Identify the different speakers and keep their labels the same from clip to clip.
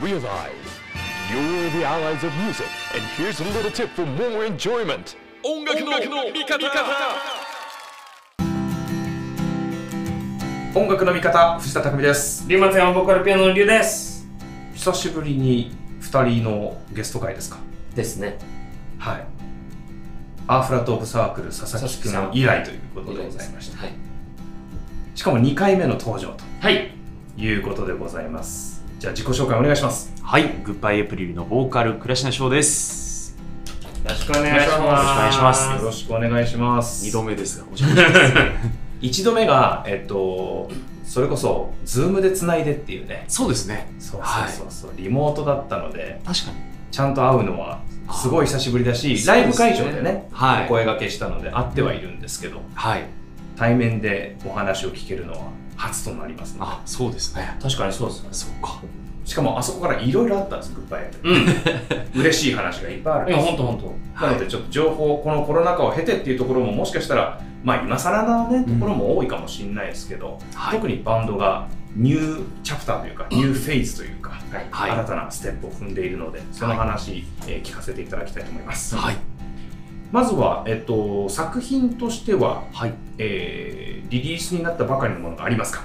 Speaker 1: Realize you're the allies of music, and here's a little tip for more enjoyment. 音楽の味方
Speaker 2: 音楽の味方藤田匠です。
Speaker 3: リマツヤンボーカルピアノのリュウです。
Speaker 2: 久しぶりに2人のゲスト会ですか？
Speaker 3: ですね。
Speaker 2: はい。アーフラトークサークル佐々木くん。以来ということでございました
Speaker 3: はい。
Speaker 2: しかも2回目の登場と
Speaker 3: はい。
Speaker 2: いうことでございますじゃあ自己紹介お願いします。
Speaker 4: はい、グッバイエプリルのボーカル、倉科翔です。
Speaker 3: よろしくお願いします。
Speaker 4: よろしくお願いします。
Speaker 2: よろしくお願いします。
Speaker 4: 2度目ですが、お邪魔します。
Speaker 2: 1度目がえっとそれこそズームでつないでっていうね。
Speaker 4: そうですね。
Speaker 2: そうそうそう。そう、リモートだったので
Speaker 4: 確かに。
Speaker 2: ちゃんと会うのはすごい久しぶりだしライブ会場でね
Speaker 4: はい。
Speaker 2: お声掛けしたので会ってはいるんですけど
Speaker 4: はい。
Speaker 2: 対面でお話を聞けるのは初となりますので。
Speaker 4: あ、そうですね。
Speaker 3: 確かにそうですね。
Speaker 4: そうか。
Speaker 2: しかもあそこからいろいろあったんですグッバイ
Speaker 3: うん。
Speaker 2: 嬉しい話がいっぱいある。ん
Speaker 3: いや
Speaker 2: です
Speaker 3: ほんとほんと
Speaker 2: なのでちょっと情報このコロナ禍を経てっていうところももしかしたらまあ今更なねところも多いかもしれないですけど、
Speaker 4: はい。
Speaker 2: 特にバンドがニューチャプターというかニューフェーズというか、
Speaker 4: はい。
Speaker 2: 新たなステップを踏んでいるのでその話、えー聞かせていただきたいと思います、
Speaker 4: はい。
Speaker 2: まずは、えっと、作品としては、
Speaker 4: はい。
Speaker 2: えーリリースになったばかりのものがありますか？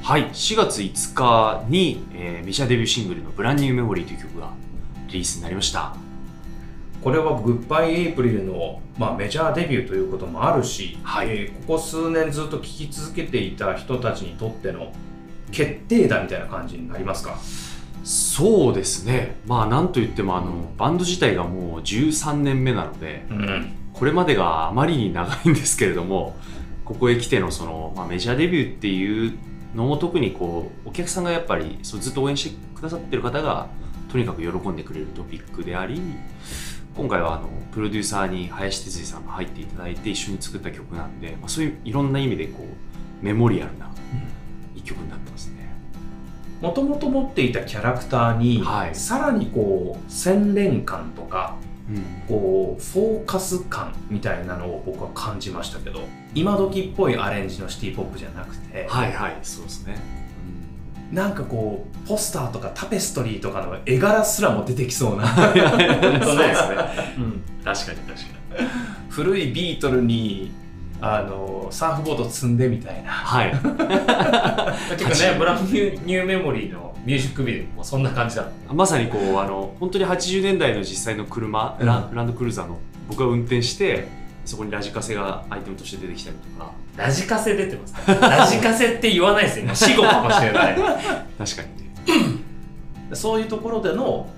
Speaker 4: はい。4月5日に、えーメジャーデビューシングルのブランニューメモリーという曲がリリースになりました。
Speaker 2: これはグッバイエイプリルの、まあ、メジャーデビューということもあるし、
Speaker 4: はい
Speaker 2: えーここ数年ずっと聴き続けていた人たちにとっての決定打みたいな感じになりますか？
Speaker 4: そうですね。まあ、なんといっても、あの、バンド自体がもう13年目なので、
Speaker 2: うん
Speaker 4: これまでがあまりに長いんですけれどもここへ来てのその、まあ、メジャーデビューっていうのも特にこうお客さんがやっぱりそうずっと応援してくださってる方がとにかく喜んでくれるトピックであり今回はあのプロデューサーに林哲司さんが入っていただいて一緒に作った曲なんで、まあ、そういういろんな意味でこうメモリアルな一曲になってますね。
Speaker 2: もともと持っていたキャラクターに、
Speaker 4: はい
Speaker 2: さらにこう洗練感とか
Speaker 4: うん
Speaker 2: こうフォーカス感みたいなのを僕は感じましたけど今時っぽいアレンジのシティポップじゃなくて、
Speaker 4: はいはいそうですね。
Speaker 2: なんかこうポスターとかタペストリーとかの絵柄すらも出てきそうな
Speaker 4: そうですね。
Speaker 3: うん
Speaker 4: 確かに確かに。
Speaker 2: 古いビートルにあのサーフボード積んでみたいな。
Speaker 4: はい。
Speaker 3: 結構ねブランニューニューメモリーのミュージックビデオもそんな感じだ。った
Speaker 4: まさにこうあの本当に80年代の実際の車、
Speaker 2: うん。
Speaker 4: ラランドクルーザーの僕が運転してそこにラジカセがアイテムとして出てきたりとか。
Speaker 3: ラジカセ出てますねラジカセって言わないですよ。今死後かもしれない。
Speaker 4: 確かにね。
Speaker 2: そういうところでの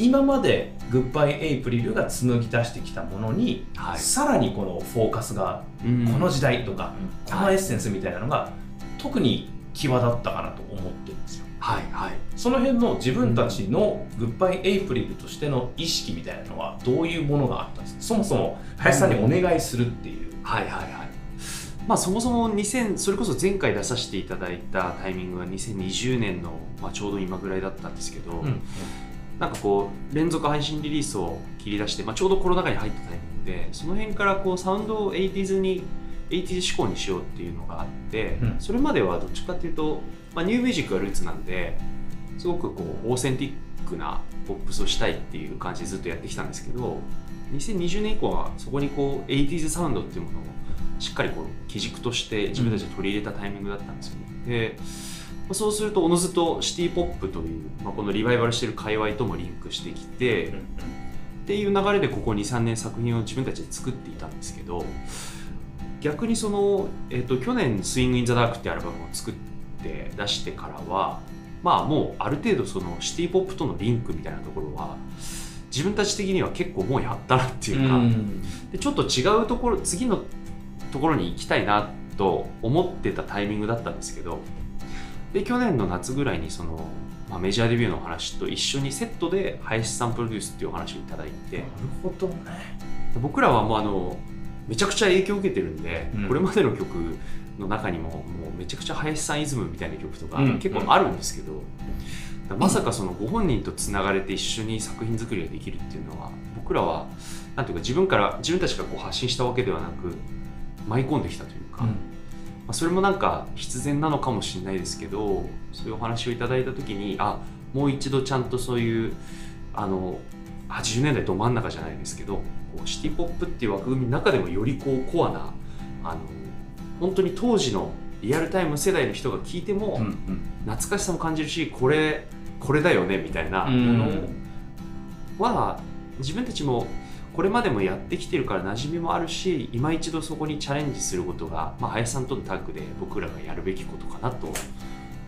Speaker 2: 今までグッバイエイプリルが紡ぎ出してきたものに、
Speaker 4: はい。
Speaker 2: さらにこのフォーカスが
Speaker 4: うん。
Speaker 2: この時代とか、
Speaker 3: うん。
Speaker 2: このエッセンスみたいなのが特に際立ったかなと思ってるんですよ。
Speaker 4: はいはい。
Speaker 2: その辺の自分たちのグッバイエイプリルとしての意識みたいなのはどういうものがあったんですか？そもそも林さんにお願いするっていう、
Speaker 4: はいはいはい。まあそもそも2000それこそ前回出させていただいたタイミングが2020年の、まあ、ちょうど今ぐらいだったんですけど、
Speaker 2: うん
Speaker 4: なんかこう連続配信リリースを切り出して、まあ、ちょうどコロナ禍に入ったタイミングでその辺からこうサウンドを 80s に 80s 志向にしようっていうのがあって、
Speaker 2: うん
Speaker 4: それまではどっちかっていうと、まあ、ニューミュージックがルーツなんですごくこうオーセンティックなポップスをしたいっていう感じでずっとやってきたんですけど2020年以降はそこにこう 80s サウンドっていうものをしっかりこう基軸として自分たちで取り入れたタイミングだったんですよね。でまあそうするとおのずとシティ・ポップという、まあ、このリバイバルしてる界隈ともリンクしてきて、っていう流れでここ23年作品を自分たちで作っていたんですけど逆にその、えっと去年「スイング・イン・ザ・ダーク」ってアルバムを作って出してからはまあもうある程度そのシティ・ポップとのリンクみたいなところは自分たち的には結構もうやったなっていうか、でちょっと違うところ次のところに行きたいなと思ってたタイミングだったんですけどで去年の夏ぐらいにその、まあ、メジャーデビューのお話と一緒にセットで林さんプロデュースっていうお話をいただいて。
Speaker 2: なるほどね。
Speaker 4: 僕らはもうあのめちゃくちゃ影響を受けてるんで、
Speaker 2: うん。
Speaker 4: これまでの曲の中にももうめちゃくちゃ林さんイズムみたいな曲とか
Speaker 2: うん。
Speaker 4: 結構あるんですけど、だからまさかそのご本人とつながれて一緒に作品作りができるっていうのは僕らはなんていうか自分から自分たちがこう発信したわけではなく舞い込んできたというか、まあ、それもなんか必然なのかもしれないですけどそういうお話をいただいた時にあもう一度ちゃんとそういうあの80年代ど真ん中じゃないですけどこうシティ・ポップっていう枠組みの中でもよりこうコアなあの本当に当時のリアルタイム世代の人が聞いても、
Speaker 2: うん
Speaker 4: 懐かしさも感じるしこれこれだよねみたいな
Speaker 2: うん。
Speaker 4: ものは自分たちもこれまでもやってきてるから馴染みもあるし今一度そこにチャレンジすることが、まあ、林さんとのタッグで僕らがやるべきことかなと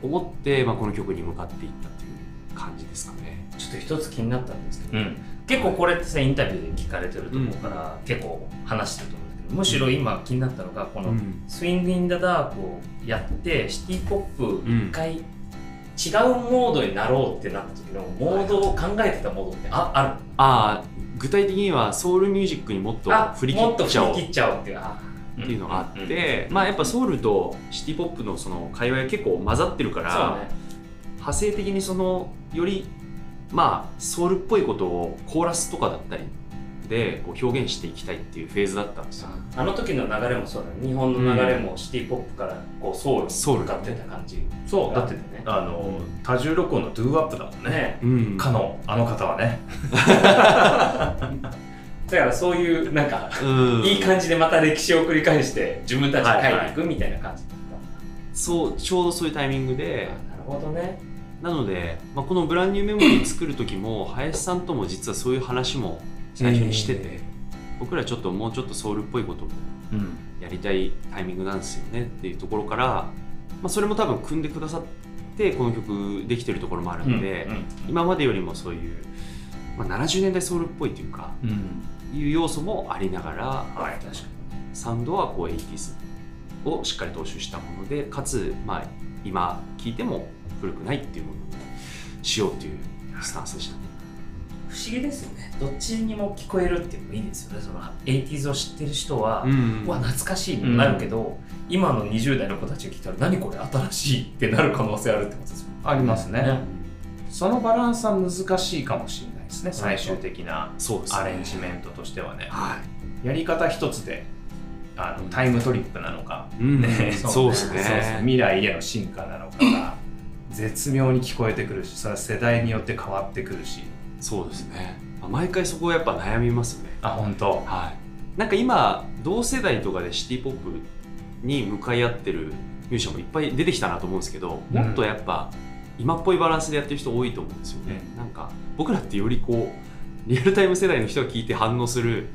Speaker 4: 思って、まあ、この曲に向かっていったという感じですかね。
Speaker 3: ちょっと一つ気になったんですけど、
Speaker 2: うん。
Speaker 3: 結構これってさインタビューで聞かれてると思うから、結構話してると思うんだけどむしろ今気になったのがこの
Speaker 4: うん「
Speaker 3: スイング・イン・ダ・ダーク」をやってシティ・ポップ一回違うモードになろうってなった時のモードを考えてたモードってあある
Speaker 4: ああ具体的にはソウルミュージックにもっと
Speaker 3: あ
Speaker 4: 振り切
Speaker 3: もっ
Speaker 4: ちゃおう
Speaker 3: っていうあ。
Speaker 4: っていうのがあって、まあやっぱソウルとシティ・ポップのその界隈は結構混ざってるから、
Speaker 3: ね。
Speaker 4: 派生的にそのよりまあソウルっぽいことをコーラスとかだったりでこう表現していきたいっていうフェーズだったんですよ。
Speaker 3: あの時の流れもそうだね。日本の流れもシティ・ポップからこうソウル
Speaker 4: ソウル
Speaker 3: に。向かってた感じ。
Speaker 2: そう。だって
Speaker 3: ね。
Speaker 2: あの多重録音のドゥーアップだもんね。
Speaker 3: ね
Speaker 4: うん。
Speaker 2: かのあの方はね。
Speaker 3: だからそういうなんか
Speaker 4: うん。
Speaker 3: いい感じでまた歴史を繰り返して自分たちで書いていくみたいな感じ。だっ
Speaker 4: そうちょうどそういうタイミング
Speaker 3: た、
Speaker 4: で。
Speaker 3: あなるほどね。
Speaker 4: なので、まあ、この「ブランニューメモリー」作る時も林さんとも実はそういう話も最初にしてて、僕らちょっともうちょっとソウルっぽいことも
Speaker 2: うん。
Speaker 4: やりたいタイミングなんですよね。っていうところから、まあ、それも多分組んでくださってこの曲できてるところもあるんで、今までよりもそういう、まあ、70年代ソウルっぽいというか
Speaker 2: うん。
Speaker 4: いう要素もありながら
Speaker 3: はい確か
Speaker 4: サウンドはこう 80s をしっかり踏襲したものでかつ、まあ、今聴いても古くないっていうものにしようっていうスタンスでしたね。
Speaker 3: 不思議ですよね。どっちにも聞こえるっていうのもいいですよね。その 80s を知ってる人は、
Speaker 4: ん。
Speaker 3: うわ懐かしいになるけど、今の20代の子たちが聞いたら何これ新しいってなる可能性あるってことですもん
Speaker 2: ありますね。
Speaker 3: ね。
Speaker 2: そのバランスは難しいかもしれないですね最終的なアレンジメントとしてはね。
Speaker 4: はい。
Speaker 2: やり方一つであのタイムトリップなのか、
Speaker 4: うん。
Speaker 2: ね。
Speaker 4: そうです
Speaker 2: ね。未来への進化なのかが絶妙に聞こえてくるしそれは世代によって変わってくるし
Speaker 4: そうですね。まあ毎回そこはやっぱ悩みますよね。
Speaker 2: あ本当
Speaker 4: はい。なんか今同世代とかでシティポップに向かい合ってるミュージシャンもいっぱい出てきたなと思うんですけど、
Speaker 2: うん
Speaker 4: もっとやっぱ今っぽいバランスでやってる人多いと思うんですよね。なんか僕らってよりこうリアルタイム世代の人が聞いて反応する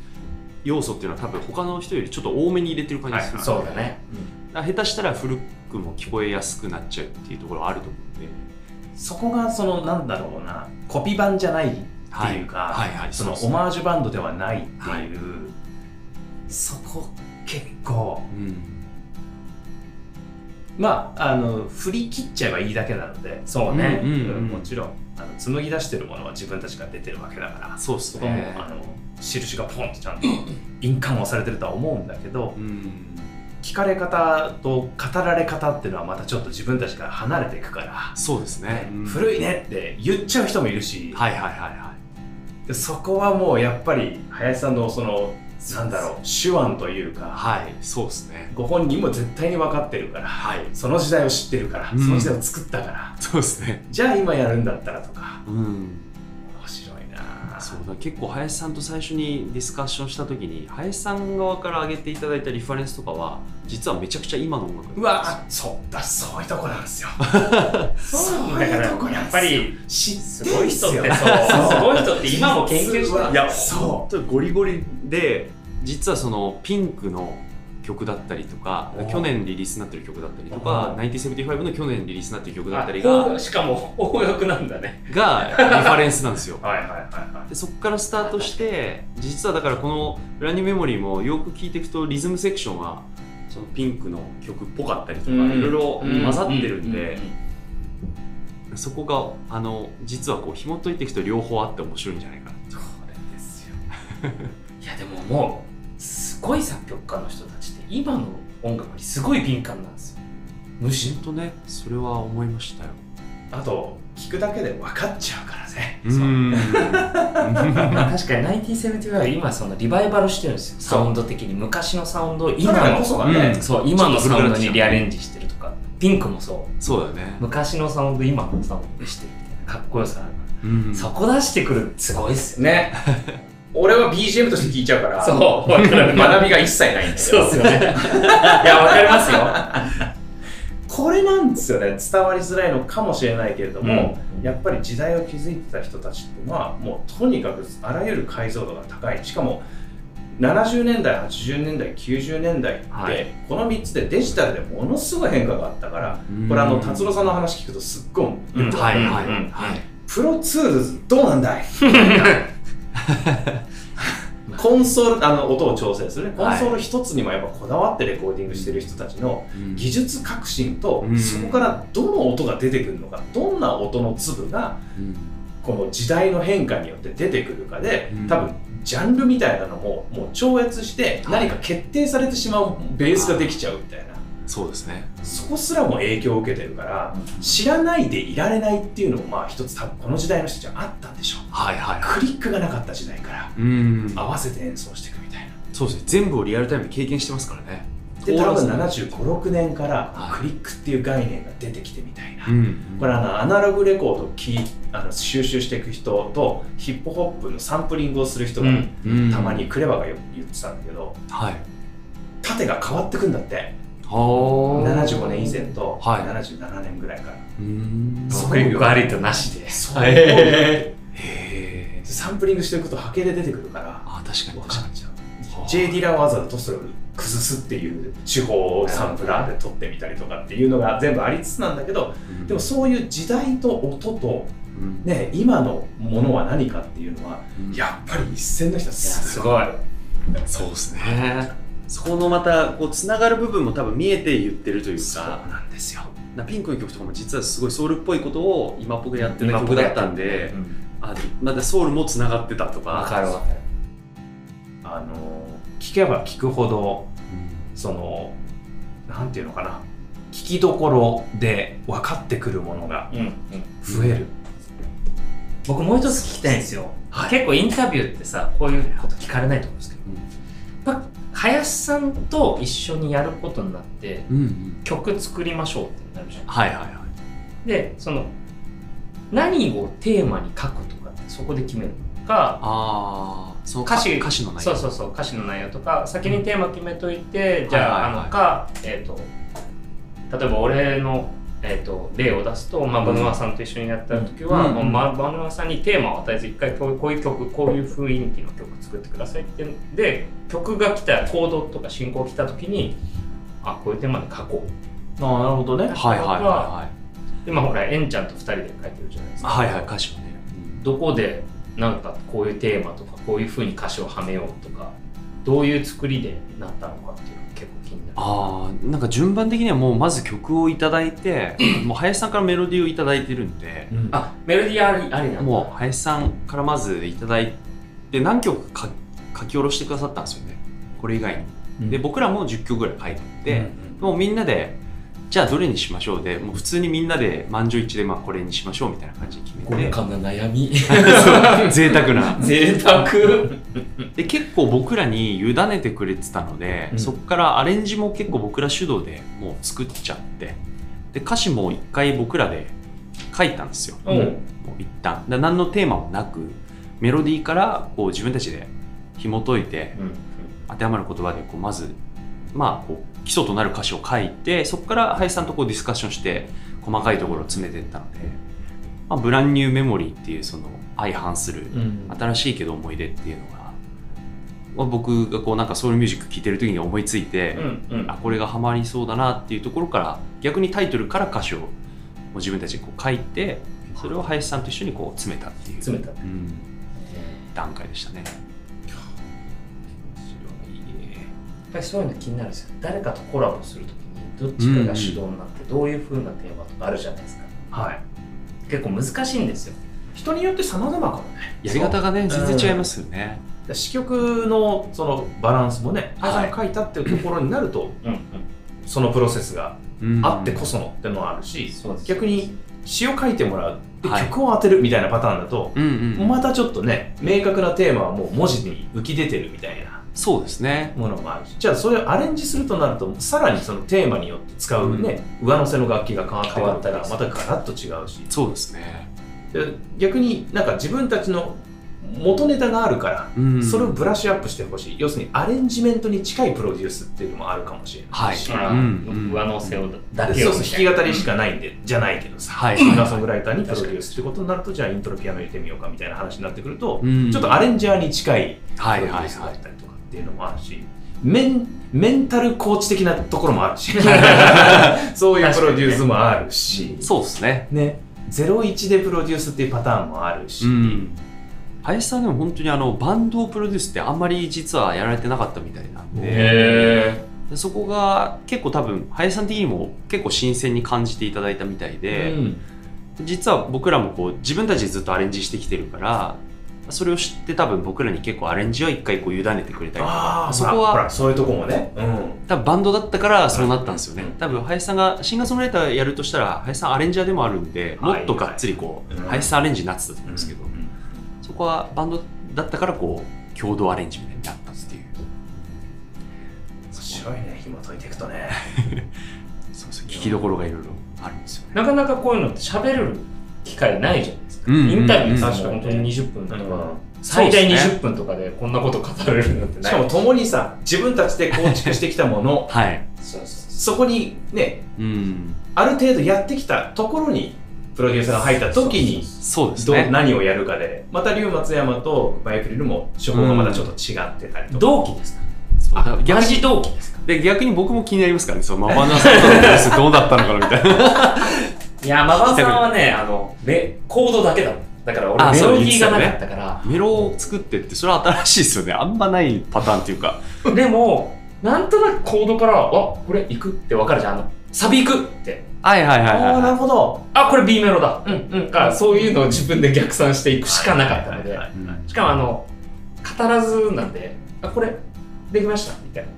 Speaker 4: 要素っていうのは多分他の人よりちょっと多めに入れてる感じでする、
Speaker 2: はい
Speaker 3: そうだね、
Speaker 4: だから下手したら古くも聞こえやすくなっちゃうっていうところはあると思うんで。
Speaker 2: そこがそのなんだろうなコピー版じゃないっていうか、
Speaker 4: はい。はいはい
Speaker 2: そのオマージュバンドではないっていう、
Speaker 4: はい。
Speaker 2: そこ結構
Speaker 4: うん。
Speaker 2: まああの振り切っちゃえばいいだけなので
Speaker 3: そうね、
Speaker 4: うんうんうん
Speaker 2: もちろんあの紡ぎ出してるものは自分たちが出てるわけだから
Speaker 4: そうですね。
Speaker 2: あの印がポンとちゃんと印鑑をされてるとは思うんだけど
Speaker 4: うん
Speaker 2: 聞かれ方と語られ方っていうのはまたちょっと自分たちから離れていくから、
Speaker 4: そうですね。うん
Speaker 2: 古いねって言っちゃう人もいるし、
Speaker 4: はいはいはいはい。
Speaker 2: でそこはもうやっぱり林さんのそのなんだろう手腕というか
Speaker 4: はい、そうですね。
Speaker 2: ご本人も絶対に分かってるから、
Speaker 4: はい
Speaker 2: その時代を知ってるから、
Speaker 4: うん
Speaker 2: その時代を作ったから
Speaker 4: そうですね。
Speaker 2: じゃあ今やるんだったらとか
Speaker 4: うん。そうだ結構林さんと最初にディスカッションした時に林さん側から挙げていただいたリファレンスとかは実はめちゃくちゃ今の音楽
Speaker 2: うわそう。だそういうとこなんですよ。
Speaker 3: そうだからやっぱりすごい人ってそう
Speaker 2: んす
Speaker 3: ごい人って今も研究してる
Speaker 2: い。や
Speaker 4: 本
Speaker 2: そ
Speaker 4: 当にゴリゴリで実はそのピンクの曲だったりとか
Speaker 2: お
Speaker 4: 去年リリースになってる曲だったりと
Speaker 2: お
Speaker 4: か1975の去年リリースになってる曲だったりが
Speaker 3: あしかも大役なんだね。
Speaker 4: がリファレンスなんですよ。
Speaker 2: う はいはいはいはい。
Speaker 4: でそこからスタートして実はだからこの「ブランニューメモリー」もよく聴いていくとリズムセクションはそのピンクの曲っぽかったりとか
Speaker 3: うん。
Speaker 4: いろいろ混ざってるん
Speaker 3: う
Speaker 4: でそこがあの実はこう紐解いていくと両方あって面白いんじゃないかな
Speaker 3: それですよ。いやでももうすごい作曲家の人た今の音楽にすごい敏感なんですよ。むし
Speaker 4: 本当ねそれは思いましたよ。
Speaker 2: あと聞くだけで分かっちゃうからね。
Speaker 4: うん。
Speaker 3: 確かに1975は今そのリバイバルしてるんですよ。サウンド的に昔のサウンドを今の。
Speaker 2: そがね。
Speaker 4: うん。
Speaker 3: そう今のサウンドにリアレンジしてるとか。ピンクもそう。
Speaker 4: そうだよね、
Speaker 3: 昔のサウンド今のサウンドにしてるみたいなかっこよさある
Speaker 4: うん。
Speaker 3: そこ出してくるすごいっすよ
Speaker 2: ね 俺は BGM として聞いちゃうから
Speaker 3: そう
Speaker 2: 学びが一切ないんだけど
Speaker 3: そうっすよね。いやわかりますよ。
Speaker 2: これなんですよね。伝わりづらいのかもしれないけれども、やっぱり時代を築いてた人たちっていうのはもうとにかくあらゆる解像度が高い。しかも70年代80年代90年代って、
Speaker 4: はい。
Speaker 2: この3つでデジタルでものすごい変化があったから、
Speaker 4: うん。
Speaker 2: これあの達郎さんの話聞くとすっごいよくわかる
Speaker 4: はいはいはい。
Speaker 3: うん。
Speaker 4: はい
Speaker 2: Pro Tools どうなんだい？コンソールあの音を調整するね。コンソール一つにもやっぱこだわってレコーディングしてる人たちの技術革新と、
Speaker 4: うん。
Speaker 2: そこからどの音が出てくるのかどんな音の粒が
Speaker 4: うん。
Speaker 2: この時代の変化によって出てくるかで、
Speaker 4: うん。
Speaker 2: 多分ジャンルみたいなのももう超越して何か決定されてしまうベースができちゃうみたいな、
Speaker 4: そうですね。
Speaker 2: そこすらも影響を受けてるから、知らないでいられないっていうのもまあ一つ多分この時代の人たちはあったんでしょう。
Speaker 4: はいはい。はい
Speaker 2: クリックがなかった時代から
Speaker 4: うん。
Speaker 2: 合わせて演奏していくみたいな。
Speaker 4: そうですね。全部をリアルタイムで経験してますからね。
Speaker 2: で多分
Speaker 4: 通らずに
Speaker 2: 7 5 6年から
Speaker 4: はい。
Speaker 2: クリックっていう概念が出てきてみたいな、
Speaker 4: うん。
Speaker 2: これあのアナログレコードをきあの収集していく人とヒップホップのサンプリングをする人が、
Speaker 3: うん。
Speaker 4: うん。
Speaker 2: たまにクレバがよく言ってたんだけど
Speaker 4: はい。
Speaker 2: 縦が変わってくんだって。
Speaker 4: はあ
Speaker 2: 75年以前と
Speaker 4: はい。
Speaker 2: 77年ぐらいから、
Speaker 4: うん。
Speaker 2: そういう
Speaker 3: 僕ありとなしで。
Speaker 2: そう。
Speaker 3: へ
Speaker 4: へえ。
Speaker 2: サンプリングしていくと波形で出てくるから
Speaker 4: あ確かに確か
Speaker 2: っちゃう
Speaker 4: に。
Speaker 2: J・ ディラはわざとそれを崩すっていう手法をサンプラーで撮ってみたりとかっていうのが全部ありつつなんだけどでもそういう時代と音と、
Speaker 4: うん。
Speaker 2: ね、今のものは何かっていうのは
Speaker 4: うん。
Speaker 2: やっぱり一線の人はす
Speaker 3: す
Speaker 2: ごい。
Speaker 3: ごい。
Speaker 4: そうですねそこのまたこうつながる部分も多分見えて言ってるという
Speaker 2: そう
Speaker 4: か
Speaker 2: なんですよ。
Speaker 4: なピンクの曲とかも実はすごいソウルっぽいことを今っぽくやってる曲だったんであまたソウルもつながってたとか。
Speaker 3: わかるわかる。
Speaker 2: あの聞けば聞くほどそのなんていうのかな。聞きどころで分かってくるものが
Speaker 3: うんうん。
Speaker 2: 増える、
Speaker 3: 僕もう一つ聞きたいんですよ、結構インタビューってさこういうこと聞かれないと思うんですけど。やっぱ林さんと一緒にやることになって
Speaker 4: うんうん。
Speaker 3: 曲作りましょうってなるじゃん。
Speaker 4: はいはいはい。
Speaker 3: でその何をテーマに書くとかってそこで決めるのか
Speaker 4: ああ
Speaker 3: 歌詞
Speaker 4: 歌詞の内容。
Speaker 3: そうそうそう歌詞の内容とか先にテーマ決めといて、じゃあ,、
Speaker 4: はいはいはい。
Speaker 3: あのかえっ、と例えば俺の、えー、と例を出すと、まあ、バヌワさんと一緒にやった時は、
Speaker 4: うん。
Speaker 3: まバヌワさんにテーマを与えず一回こうこういう曲こういう雰囲気の曲作ってくださいってで曲が来たコードとか進行来た時にあこういうテーマで書こう。
Speaker 2: ああなるほどね。
Speaker 4: はいはいはいはい。
Speaker 3: 今ほらエンちゃんと2人で書いてるじゃないですか、
Speaker 4: はいはい歌詞をね。
Speaker 3: どこでなんかこういうテーマとかこういうふうに歌詞をはめようとかどういう作りでなったのかっていうになる。
Speaker 4: ああなんか順番的にはもうまず曲をいただいてもう林さんからメロディーをいただいてるんで
Speaker 2: うん。
Speaker 3: あメロディーありありな
Speaker 4: もう林さんからまずいただいて何曲か書き下ろしてくださったんですよね。これ以外に。で僕らも10曲ぐらい書いてて、もうみんなでじゃあどれにしましょうでもう普通にみんなで満場一致でまあこれにしましょうみたいな感じで決めて。
Speaker 3: 豪華な悩み。
Speaker 4: そう。贅沢な。
Speaker 3: 贅沢。
Speaker 4: で結構僕らに委ねてくれてたので、
Speaker 2: うん。
Speaker 4: そこからアレンジも結構僕ら主導でもう作っちゃって。で歌詞も一回僕らで書いたんですよ、
Speaker 3: う。ん
Speaker 4: もう一旦。だ何のテーマもなくメロディーからこう自分たちで紐解いて当てはまる言葉でこうまずまあこう基礎となる歌詞を書いてそこから林さんとこうディスカッションして細かいところを詰めていったので、まあ、ブランニューメモリーっていうその相反する
Speaker 2: うん。
Speaker 4: 新しいけど思い出っていうのが、まあ僕がこうなんかソウルミュージック聴いてる時に思いついて、
Speaker 3: うんうん。
Speaker 4: あこれがハマりそうだなっていうところから逆にタイトルから歌詞をもう自分たちでこう書いてそれを林さんと一緒にこう詰めたっていう、うん、段階でしたね。
Speaker 3: ぱりそういうの気になるんですよ。誰かとコラボするときにどっちかが主導になってどういう風なテーマとかあるじゃないですか。
Speaker 2: はい。
Speaker 3: 結構難しいんですよ。
Speaker 2: 人によって様々かもね。
Speaker 4: やり方がね全然違いますよね。
Speaker 2: だ詩曲のそのバランスもね
Speaker 4: はい。
Speaker 2: 書いたっていうところになると、
Speaker 3: うんうん。
Speaker 2: そのプロセスが
Speaker 4: うん
Speaker 2: あってこそのってのはあるし、
Speaker 3: そうです。
Speaker 2: 逆に詩を書いてもらうで、
Speaker 4: はい。
Speaker 2: 曲を当てるみたいなパターンだと、
Speaker 4: うんうんうん。
Speaker 2: またちょっとね明確なテーマはもう文字に浮き出てるみたいな
Speaker 4: そうですね。
Speaker 2: ものもあるし。じゃあそれをアレンジするとなるとさらにそのテーマによって使うね、上乗せの楽器が変わって
Speaker 3: った
Speaker 2: らまたガラッと違うし。
Speaker 4: そうですね。
Speaker 2: で逆になんか自分たちの元ネタがあるから、
Speaker 4: うん。
Speaker 2: それをブラッシュアップしてほしい。要するにアレンジメントに近いプロデュースっていうのもあるかもしれないし、
Speaker 4: はい。
Speaker 3: あ
Speaker 4: うん
Speaker 3: 上乗せをだけ
Speaker 2: そうそう
Speaker 3: を
Speaker 2: 弾き語りしかないんで、じゃないけどさ、
Speaker 4: はい。
Speaker 2: シンガーソングライターにプロデュースってことになるとじゃあイントロピアノ入れてみようかみたいな話になってくると、
Speaker 4: うん。
Speaker 2: ちょっとアレンジャーに近いプロ
Speaker 4: はい
Speaker 2: デュ
Speaker 4: はいはい
Speaker 2: ースだったりとかっていうのもあるし、メンメンタルコーチ的なところもあるし。そういうプロデュースもあるし、
Speaker 4: そうですね。
Speaker 2: ね、01でプロデュースっていうパターンもあるし、
Speaker 4: うん。林さんでも本当にあのバンドをプロデュースってあんまり実はやられてなかったみたいなんで。
Speaker 3: へ
Speaker 4: でそこが結構多分林さん的にも結構新鮮に感じていただいたみたいで、
Speaker 2: うん。
Speaker 4: 実は僕らもこう自分たちでずっとアレンジしてきてるからそれを知って多分僕らに結構アレンジは一回こう委ねてくれたりと
Speaker 2: あ
Speaker 4: か。
Speaker 2: あそこ
Speaker 4: は
Speaker 2: はそういうとこもね、うん、
Speaker 4: 多分バンドだったからそうなったんですよね、
Speaker 2: うん。
Speaker 4: 多分林さんがシンガーソングライターやるとしたら林さんアレンジャーでもあるんでも
Speaker 2: はい
Speaker 4: っとがっつりこう、
Speaker 2: うん
Speaker 4: 林さんアレンジになってたと思うんですけど、
Speaker 2: うん。
Speaker 4: そこはバンドだったからこう共同アレンジみたいになったっていう。
Speaker 2: 面白いね紐解いていくとね。
Speaker 4: そうそう聞きどころがいろいろあるんですよね。
Speaker 3: なかなかこういうのって喋る機会ないじゃ
Speaker 4: ん
Speaker 3: インタビューさ本当に20分とか、
Speaker 2: うん
Speaker 3: 最大
Speaker 4: そうですね。
Speaker 3: 20分とかでこんなこと語れるのってない。
Speaker 2: しかも共にさ自分たちで構築してきたもの
Speaker 4: はい。
Speaker 3: そ
Speaker 2: こにね
Speaker 4: うん。
Speaker 2: ある程度やってきたところにプロデューサーが入った時にどう
Speaker 4: そうですね。
Speaker 2: 何をやるかでまた龍松山とバイプリルも手法がまたちょっと違ってたりとか、
Speaker 3: 同期ですか？逆
Speaker 4: 逆に
Speaker 3: に同期ですか？
Speaker 4: で逆に僕も気になりますからね。そのマバナさんとのースどうだったのかなみたいな い
Speaker 3: や馬場さんはねあのメコードだけだもん。だから俺メロディーがなかったから、
Speaker 4: メロを作ってってそれは新しいですよね。あんまないパターンっていうか。
Speaker 3: でもなんとなくコードからあこれ行くって分かるじゃん。あのサビ行くって。
Speaker 4: はいはいはい
Speaker 2: ああなる
Speaker 4: は
Speaker 2: ほど。
Speaker 3: あこれ B メロだ。うんうん。かそういうのを自分で逆算していくしかなかったので、
Speaker 2: はいはいはいはい。
Speaker 3: しかもあの語らずなんであこれできました。みたいな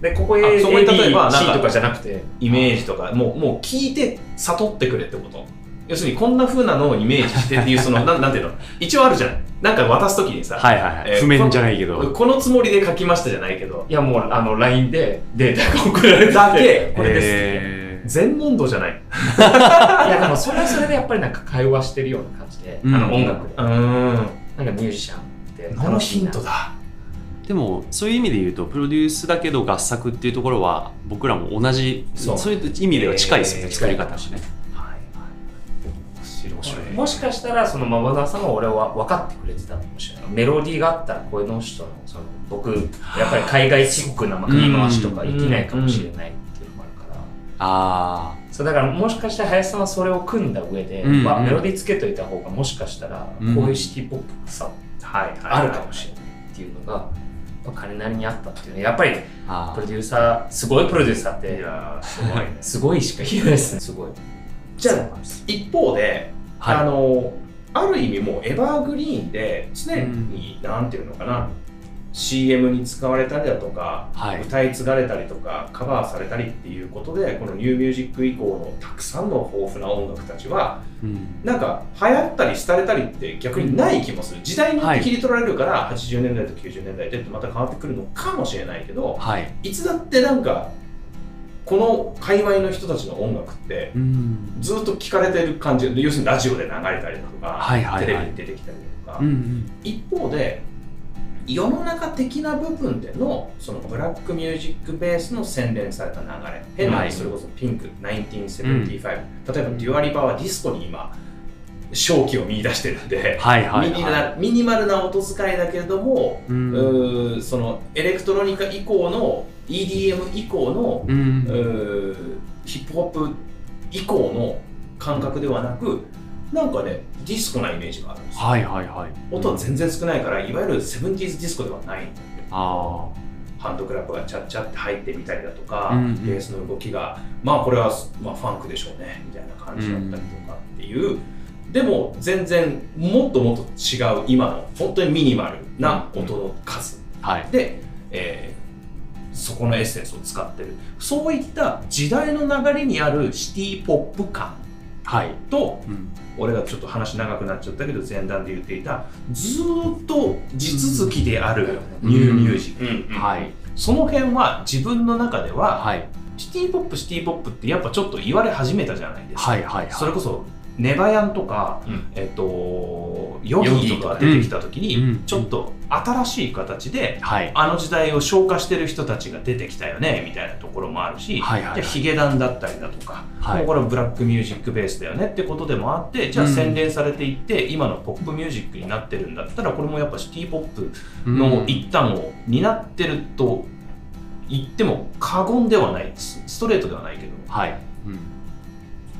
Speaker 3: でここ
Speaker 2: あそこに例えばなんか
Speaker 3: ABC とかじゃなくて。
Speaker 2: イメージとかもうもう聞いて悟ってくれってこと？要するにこんな風なのをイメージしてっていうそのなんなんていうの？一応あるじゃん。なんか渡す時にさ、
Speaker 4: いはいはいはい、
Speaker 2: えー
Speaker 4: 譜面じゃないけど。
Speaker 2: このつもりで書きましたじゃないけど
Speaker 3: いやもうあの LINE でデータが送られて
Speaker 2: だけ
Speaker 3: これです。
Speaker 2: 全問答じゃない。
Speaker 3: いやでもそれはそれでやっぱりなんか会話してるような感じで、
Speaker 4: うん。
Speaker 3: あの音楽で、
Speaker 2: うーん。
Speaker 3: なんかミュージシャンって
Speaker 2: 何のヒントだ？
Speaker 4: でもそういう意味で言うとプロデュースだけど合作っていうところは僕らも同じ
Speaker 3: そ
Speaker 4: そうういう意味では近いですよね、
Speaker 2: えー
Speaker 4: 作り方もね。
Speaker 2: はいはい。面白い。
Speaker 3: もしかしたらそのママダさんは俺は分かってくれてたかもしれない。メロディーがあったらこの人のその僕やっぱり海外チックなまあ振り回しとかできないかもしれないっていうのもあるから、
Speaker 4: あ
Speaker 3: そうだからもしかしたら林さんはそれを組んだ上で、
Speaker 4: うん
Speaker 3: まあ、メロディーつけといた方がもしかしたら
Speaker 4: うん。
Speaker 3: こういうシティポップさ
Speaker 2: はいはい。
Speaker 3: あるかもしれないっていうのが、彼なりにあったっていうね。やっぱりプロデューサーすごいプロデューサーっ
Speaker 2: い
Speaker 3: て
Speaker 2: やーすごいね。
Speaker 3: すごいしか言えないですね。すごい。
Speaker 2: じゃあ一方で、
Speaker 4: はい。
Speaker 2: あのある意味もうエバーグリーンで常に、なんていうのかな CM に使われたりだとか、
Speaker 4: はい。
Speaker 2: 歌い継がれたりとかカバーされたりっていうことでこのニューミュージック以降のたくさんの豊富な音楽たちは
Speaker 4: うん。
Speaker 2: なんか流行ったり廃れたりって逆にない気もする。時代によって切り取られるから、80年代と90年代でまた変わってくるのかもしれないけど
Speaker 4: はい。
Speaker 2: いつだってなんかこの界隈の人たちの音楽って
Speaker 4: うん。
Speaker 2: ずっと聞かれてる感じ。で要するにラジオで流れたりだとか、
Speaker 4: はいはいはい。
Speaker 2: テレビに出てきたりだとか、
Speaker 4: うんうん。
Speaker 2: 一方で世の中的な部分でのそのブラックミュージックベースの洗練された流れ。変な
Speaker 4: はい
Speaker 2: 話それこそピンク1975、例えばデュアリバはディスコに今正気を見出してるんで、
Speaker 4: はいはい
Speaker 2: ミニ
Speaker 4: は
Speaker 2: なミニマルな音遣いだけれども、
Speaker 4: いうん
Speaker 2: そのエレクトロニカ以降の EDM 以降の
Speaker 4: うん。
Speaker 2: ヒップホップ以降の感覚ではなくなんかねディスコなイメージがあるんですよ。
Speaker 4: はいはいはい。
Speaker 2: 音は全然少ないからいわゆる 70s ディスコではない。んだよ
Speaker 4: あ
Speaker 2: ハンドクラップがチャッチャって入ってみたりだとか、
Speaker 4: うんうん。
Speaker 2: ベースの動きがまあこれは、まあ、ファンクでしょうね。みたいな感じだったりとかっていう、でも全然もっともっと違う今の本当にミニマルな音の数、
Speaker 4: あはい。
Speaker 2: で、えーそこのエッセンスを使ってる。そういった時代の流れにあるシティポップ感っ
Speaker 4: はい、
Speaker 2: と
Speaker 4: うん
Speaker 2: 俺がちょっと話長くなっちゃったけど前段で言っていたずーっと地続きであるニューミュージック、その辺は自分の中では、
Speaker 4: はい。
Speaker 2: シティポップシティポップってやっぱちょっと言われ始めたじゃないですか、
Speaker 4: はいはいはい。
Speaker 2: それこそネバヤンとか、
Speaker 3: うん。
Speaker 2: えっとヨギとか出てきた時に、
Speaker 4: うん。
Speaker 2: ちょっと新しい形で
Speaker 4: はい。
Speaker 2: あの時代を消化してる人たちが出てきたよねみたいなところもあるし、
Speaker 4: はいはい
Speaker 2: ヒゲダンだったりだとか、
Speaker 4: はい。
Speaker 2: もうこれはブラックミュージックベースだよねってことでもあってじゃあ
Speaker 4: うん。
Speaker 2: 洗練されていって、今のポップミュージックになってるんだったらこれもやっぱシティポップの一端を担ってると言っても過言ではないスストレートではないけど。
Speaker 4: はい、うん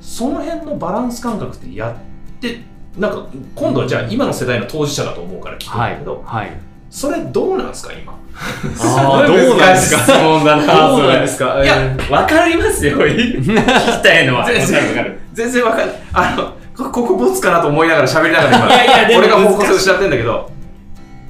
Speaker 2: その辺のバランス感覚ってやってなんか今度はじゃあ今の世代の当事者だと思うから聞くん
Speaker 4: はい
Speaker 2: だけど、
Speaker 4: はい。
Speaker 2: それどうなんですか今？
Speaker 3: あー
Speaker 4: どうなんですか？
Speaker 3: 質問だな
Speaker 4: どうなんですか？
Speaker 2: いや
Speaker 4: えー
Speaker 3: わかりますよ聞きたいのは。
Speaker 2: 全然
Speaker 3: わかる
Speaker 2: 全然わかんない。あのこここボツかなと思いながら喋りながら今
Speaker 3: いや
Speaker 2: 俺が方向性を失ってんだけど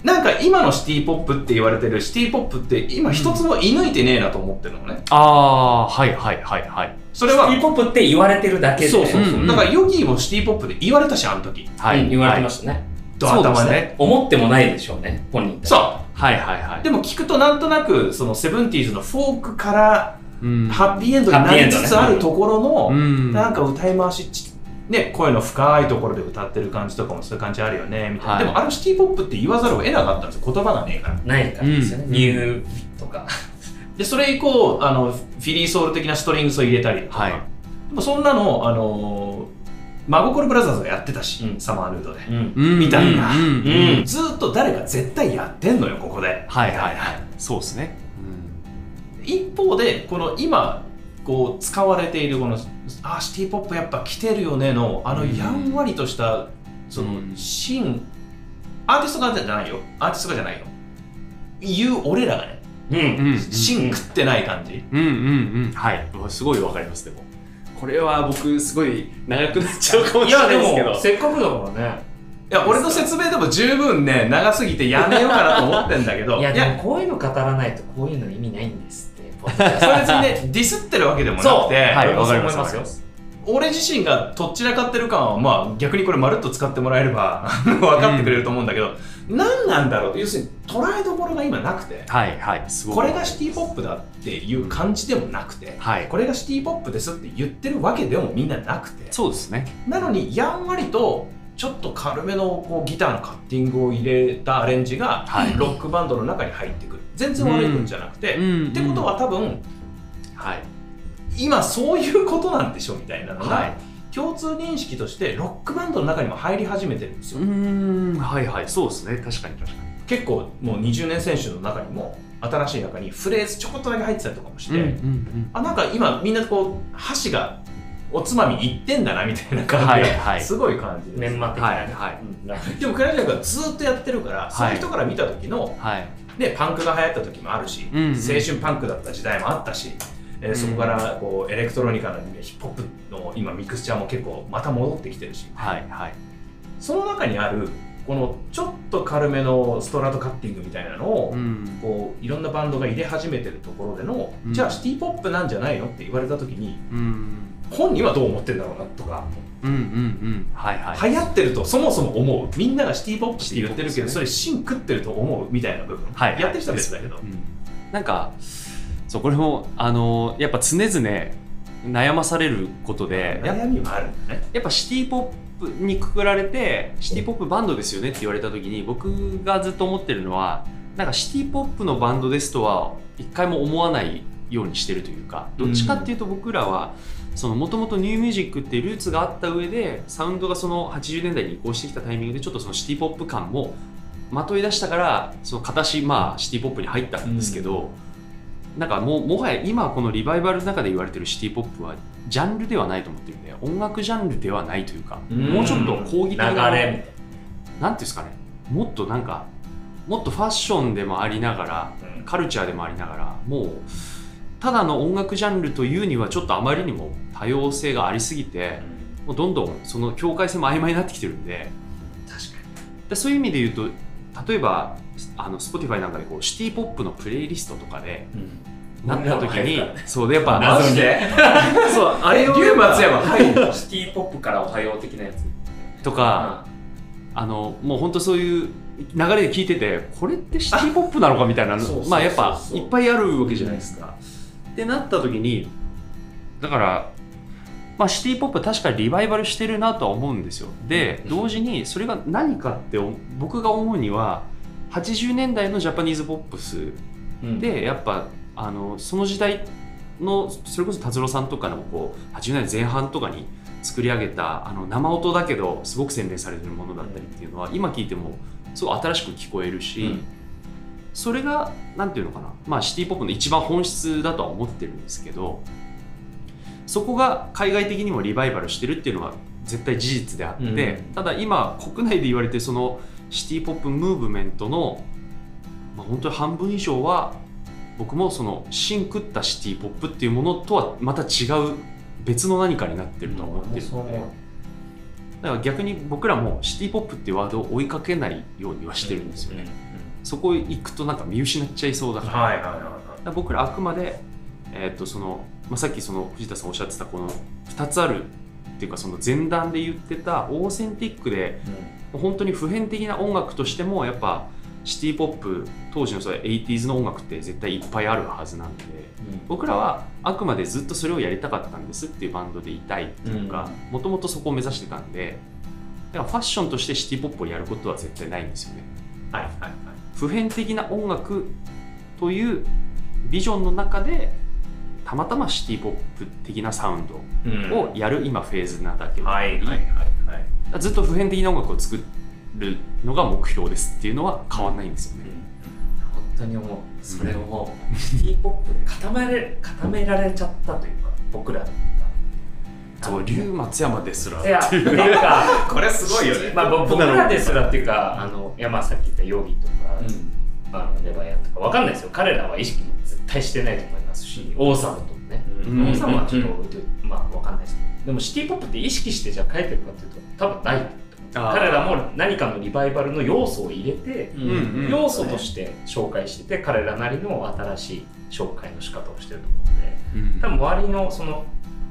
Speaker 2: なんか今のシティポップって言われてるシティポップって今一つも射抜いてねえなと思ってるのね。
Speaker 4: ああーはいはいはいはい
Speaker 2: それは
Speaker 3: シティポップって言われてるだけで。
Speaker 2: そうそうそう、
Speaker 4: うんうん。
Speaker 2: だから Yogeeもシティポップで言われたしあの時
Speaker 4: はい、
Speaker 3: うん。言われてま
Speaker 4: し
Speaker 3: したね。
Speaker 2: ド
Speaker 4: そうですね。
Speaker 2: 頭でね
Speaker 3: 思ってもないでしょうね本人
Speaker 2: そう。
Speaker 4: はいはいはい。
Speaker 2: でも聞くとなんとなくその Seventies のフォークから
Speaker 4: うん。
Speaker 2: はっぴいえんどになりつつあるところの、
Speaker 4: うん。
Speaker 2: なんか歌い回しちね、声の深いところで歌ってる感じとかもそういう感じあるよねみたいな、
Speaker 4: はい。
Speaker 2: でもあのシティポップって言わざるを得なかったんですよ。言葉がねえから。
Speaker 3: ないからですよね、
Speaker 4: うん。
Speaker 3: ニューとか
Speaker 2: でそれ以降あのフィリーソウル的なストリングスを入れたりとか、
Speaker 4: はい。
Speaker 2: でもそんなのあの真心ブラザーズがやってたし、
Speaker 3: うん。
Speaker 2: サマーヌードで、
Speaker 3: うん。
Speaker 4: うん
Speaker 2: みたいな。
Speaker 4: うん
Speaker 2: ずーっと誰か絶対やってんのよここで。
Speaker 4: はいはいはい。そうですね。
Speaker 2: 一方でこの今こう使われているこのあシティポップやっぱ来てるよねのあの
Speaker 4: うん。
Speaker 2: やんわりとしたその
Speaker 4: うん。
Speaker 2: 芯アーティストがじゃないよ。アーティストがじゃないよ。言う俺らがね
Speaker 3: うん。
Speaker 2: 芯食ってない感じ
Speaker 4: うん。うん。うん。はいすごいわかりますでもこれは僕すごい長くなっちゃうかもしれないですけど
Speaker 3: もせっかくだからね
Speaker 2: いや俺の説明でも十分ね長すぎてやめようかなと思ってん。だけど
Speaker 3: いやでもこういうの語らないとこういうの意味ないん。ですって
Speaker 2: それ別にねディスってるわけでもなくて、
Speaker 4: はいわかります
Speaker 3: よ
Speaker 2: 俺自身がとっちらかってる感はまあ逆にこれまるっと使ってもらえれば分かってくれると思うん。だけど、何なんだろう要するに捉えどころが今なくて
Speaker 4: はいはいすごい
Speaker 2: これがシティポップだっていう感じでもなくて
Speaker 4: はい。
Speaker 2: これがシティポップですって言ってるわけでもみんななくて
Speaker 4: そうですね。
Speaker 2: なのにやんわりとちょっと軽めのこうギターのカッティングを入れたアレンジが
Speaker 4: はい。
Speaker 2: ロックバンドの中に入ってくる。全然悪いことじゃなくて、
Speaker 4: うん。
Speaker 2: ってことは多分
Speaker 4: はい。
Speaker 2: 今そういうことなんでしょみたいなのが、
Speaker 4: はい
Speaker 2: 共通認識としてロックバンドの中にも入り始めてるんですよ、
Speaker 4: うーんはいはいそうですね。確かに確かに。
Speaker 2: 結構もう20年選手の中にも新しい中にフレーズちょこっとだけ入ってたりとかもして、
Speaker 4: うんうん
Speaker 2: あなんか今みんなこう箸がおつまみいってんだなみたいな感じが、
Speaker 4: はいはい。
Speaker 2: すごい感じです、
Speaker 3: メンマ的なね。
Speaker 4: はいはい。
Speaker 2: でもクライジャーがずっとやってるから、そういう人から見た時の、
Speaker 4: はい。
Speaker 2: ね、パンクが流行った時もあるし、
Speaker 4: うんうん。
Speaker 2: 青春パンクだった時代もあったし、えーそこからこうエレクトロニカのヒップホップの今ミクスチャーも結構また戻ってきてるし。
Speaker 4: はいはい。
Speaker 2: その中にあるこのちょっと軽めのストラトカッティングみたいなのを、
Speaker 4: うん。
Speaker 2: こういろんなバンドが入れ始めてるところでの、
Speaker 4: うん。
Speaker 2: じゃあシティポップなんじゃないのって言われた時に
Speaker 4: うん。
Speaker 2: 本人はどう思ってんだろうなとか、
Speaker 4: うんうんうん。はいはい。
Speaker 2: 流行ってるとそもそも思う。みんながシティポップって言ってるけど、それ芯食ってると思うみたいな部分、
Speaker 4: はい
Speaker 2: やってる人は別だけど、
Speaker 4: うん。なんかそうこれもあのやっぱ常々悩まされることでや
Speaker 2: 悩みはあるんだね。
Speaker 4: やっぱシティポップにくくられてシティポップバンドですよねって言われた時に僕がずっと思ってるのはなんかシティポップのバンドですとは一回も思わないようにしてるというかどっちかっていうと僕らはもともとニューミュージックってルーツがあった上でサウンドがその80年代に移行してきたタイミングでちょっとそのシティポップ感もまとい出したからその形まあシティポップに入ったんですけど、なんかもうもはや今このリバイバルの中で言われてるシティポップはジャンルではないと思ってるんで音楽ジャンルではないというか、
Speaker 2: うん。
Speaker 4: もうちょっと講義的な
Speaker 3: 流れ
Speaker 4: な。んていうんですかね。もっとなんかもっとファッションでもありながら
Speaker 3: な、
Speaker 4: カルチャーでもありながらもうただの音楽ジャンルというにはちょっとあまりにも多様性がありすぎてもうどんどんその境界線も曖昧になってきてるんで。
Speaker 3: 確か
Speaker 4: でそういう意味で言うと例えばあの Spotify なんかでこうシティポップのプレイリストとかでなった時にそうでやっぱ
Speaker 3: 謎に
Speaker 4: そうあれを
Speaker 2: 龍松山入る
Speaker 3: シティポップからおはよう的なやつ。
Speaker 4: とか、あのもう本当そういう流れで聞いててこれってシティポップなのかみたいなまあやっぱいっぱいあるわけじゃないですか。ってなった時にだから、まあ、シティポップ確かにリバイバルしてるなとは思うんですよ。で同時にそれが何かって僕が思うには80年代のジャパニーズポップス
Speaker 3: うん。
Speaker 4: でやっぱあのその時代のそれこそ達郎さんとかのこう80年代前半とかに作り上げたあの生音だけどすごく洗練されてるものだったりっていうのは今聞いてもすごい新しく聞こえるし、
Speaker 2: うん。
Speaker 4: それがなんていうのかな、まあ、シティ・ポップの一番本質だとは思ってるんですけどそこが海外的にもリバイバルしてるっていうのは絶対事実であって、
Speaker 2: うん。
Speaker 4: ただ今国内で言われてるそのシティ・ポップムーブメントの、まあ、本当に半分以上は僕もその芯食ったシティ・ポップっていうものとはまた違う別の何かになってるとは思ってるので、だから逆に僕らもシティ・ポップっていうワードを追いかけないようにはしてるんですよね、そこ行くとなんか見失っちゃいそうだから,、
Speaker 2: はいはいはいは
Speaker 4: 僕らあくまで、えーとそのまあ、さっきその藤田さんおっしゃってたこの2つあるっていうかその前段で言ってたオーセンティックで
Speaker 2: い
Speaker 4: 本当に普遍的な音楽としてもやっぱシティ・ポップ当時のそれ 80s の音楽って絶対いっぱいあるはずなんで僕らはあくまでずっとそれをやりたかったんですっていうバンドでいたいっていうかもともとそこを目指してたんでだからファッションとしてシティ・ポップをやることは絶対ないんですよね。
Speaker 2: はいはいはい。
Speaker 4: 普遍的な音楽というビジョンの中でたまたまシティ・ポップ的なサウンド
Speaker 2: うん。
Speaker 4: をやる今フェーズなだけで、
Speaker 2: はいはいはいはい。
Speaker 4: ずっと普遍的な音楽を作るのが目標ですっていうのは変わんないんですよね。
Speaker 3: 本当に思う。それをシティポップで固められ固められちゃったというか僕らが
Speaker 4: そう龍松山ですら
Speaker 3: いやっていう。か
Speaker 2: これすごいよね。
Speaker 3: まあ、ぼ僕らですらっていうかあのいやまあさっき言ったヨギとか、
Speaker 2: うん。
Speaker 3: あのレバヤンとかわかんないですよ。彼らは意識絶対してないと思いますし王様とね、
Speaker 4: うん。
Speaker 3: 王様はちょっと置いといて、まあわかんないですけど。でもシティ・ポップって意識してじゃあ書いてるかっていうと多分ない彼らも何かのリバイバルの要素を入れて、
Speaker 2: うん
Speaker 4: うん。
Speaker 3: 要素として紹介してて彼らなりの新しい紹介の仕方をしてると思うので。
Speaker 4: うん。
Speaker 3: 多分周りのその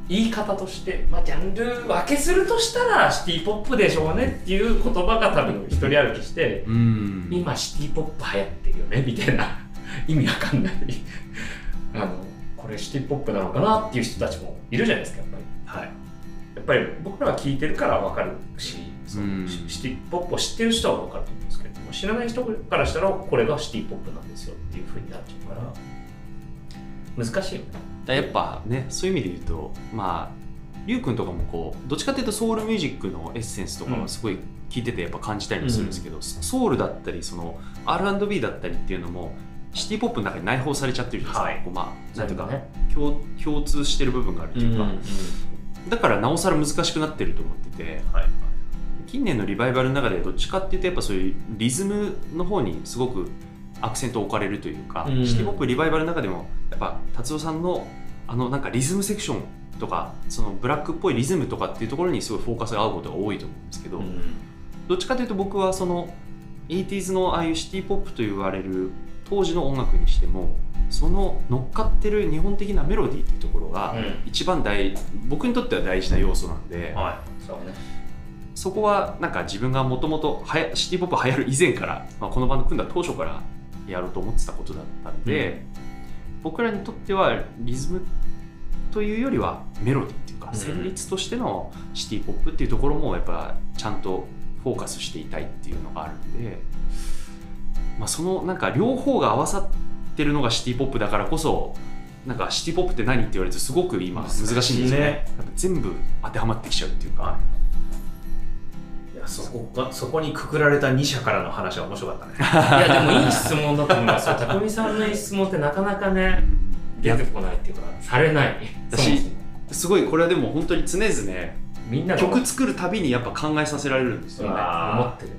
Speaker 3: 言い方として、まあ、ジャンル分けするとしたらシティ・ポップでしょうねっていう言葉が多分一人歩きして
Speaker 4: うん。
Speaker 3: 今シティ・ポップ流行ってるよねみたいな。意味わかんない。あのこれシティ・ポップなのかなっていう人たちもいるじゃないですかやっぱり。
Speaker 2: はい。
Speaker 3: やっぱり僕らは聞いてるから分かるし、その
Speaker 4: うん。
Speaker 3: シティ・ポップを知ってる人は分かると思うんですけれども知らない人からしたらこれがシティ・ポップなんですよっていうふうになっちゃうから難しいよね。
Speaker 4: だやっぱねそういう意味で言うとまありゅうくんとかもこうどっちかっていうとソウルミュージックのエッセンスとかはすごい聞いててやっぱ感じたりもするんですけど、ソウルだったりその R&B だったりっていうのもシティ・ポップの中に内包されちゃってるじゃないですか、
Speaker 2: はい。
Speaker 4: こうまあなんていうか、
Speaker 3: ね。
Speaker 4: 共共通してる部分があるっていうか、
Speaker 2: うん
Speaker 4: だからなおさら難しくなってると思ってて。
Speaker 2: はい
Speaker 4: 近年のリバイバルの中でどっちかっていうとやっぱそういうリズムの方にすごくアクセントを置かれるというか、
Speaker 2: うん。
Speaker 4: シティ・ポップリバイバルの中でもやっぱ達夫さんのあのなんかリズムセクションとかそのブラックっぽいリズムとかっていうところにすごいフォーカスが合うことが多いと思うんですけど、
Speaker 2: うん。
Speaker 4: どっちかというと僕はその 80s のああいうシティ・ポップと言われる当時の音楽にしてもその乗っかってる日本的なメロディーっていうところが
Speaker 3: うん。
Speaker 4: 一番大僕にとっては大事な要素なんで、
Speaker 2: は
Speaker 3: そうね
Speaker 4: そこはなんか自分がもともとシティ・ポップ流行る以前から、まあ、このバンド組んだ当初からやろうと思ってたことだったんで、僕らにとってはリズムというよりはメロディーっていうか、
Speaker 2: うん。
Speaker 4: 旋律としてのシティ・ポップっていうところもやっぱちゃんとフォーカスしていたいっていうのがあるんで、まあ、そのなんか両方が合わさってるのがシティ・ポップだからこそなんかシティ・ポップって何って言われるとすごく今難しいんですよね。
Speaker 2: ね。
Speaker 4: 全部当てはまってきちゃうっていうか。
Speaker 2: そこがそこにくくられた2社からの話は面白かったね。
Speaker 3: いやでもいい質問だと思いますよ。匠さんの質問ってなかなかね出てこないっていうかされない。
Speaker 4: 私すごいこれはでも本当に常々
Speaker 3: みんなが
Speaker 4: 曲作るたびにやっぱ考えさせられるんですよね。
Speaker 3: 思ってる。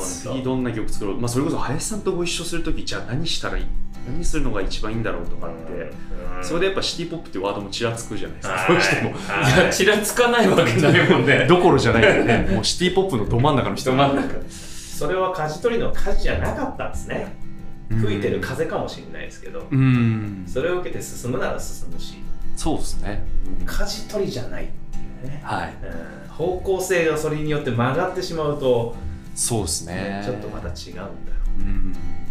Speaker 4: 次どんな曲作ろう、まあ、それこそ林さんとご一緒する時じゃあ何したらいい何するのが一番いいんだろうとかってそれでやっぱシティ・ポップってワードもちらつくじゃないですか。どうしても。
Speaker 3: い。やちらつかないわけないもんね。
Speaker 4: どころじゃないよね。もうシティ・ポップのど真ん中の人。
Speaker 3: 人真ん中
Speaker 2: それは舵取りの舵じゃなかったんですね。吹いてる風かもしれないですけど、
Speaker 4: うん。
Speaker 2: それを受けて進むなら進むし。
Speaker 4: そうですね、うん。
Speaker 2: 舵取りじゃないっていうね、
Speaker 4: はい。
Speaker 2: うん。方向性がそれによって曲がってしまうと、
Speaker 4: そうですね。
Speaker 2: ちょっとまた違うんだよ。
Speaker 4: うん。
Speaker 3: 確か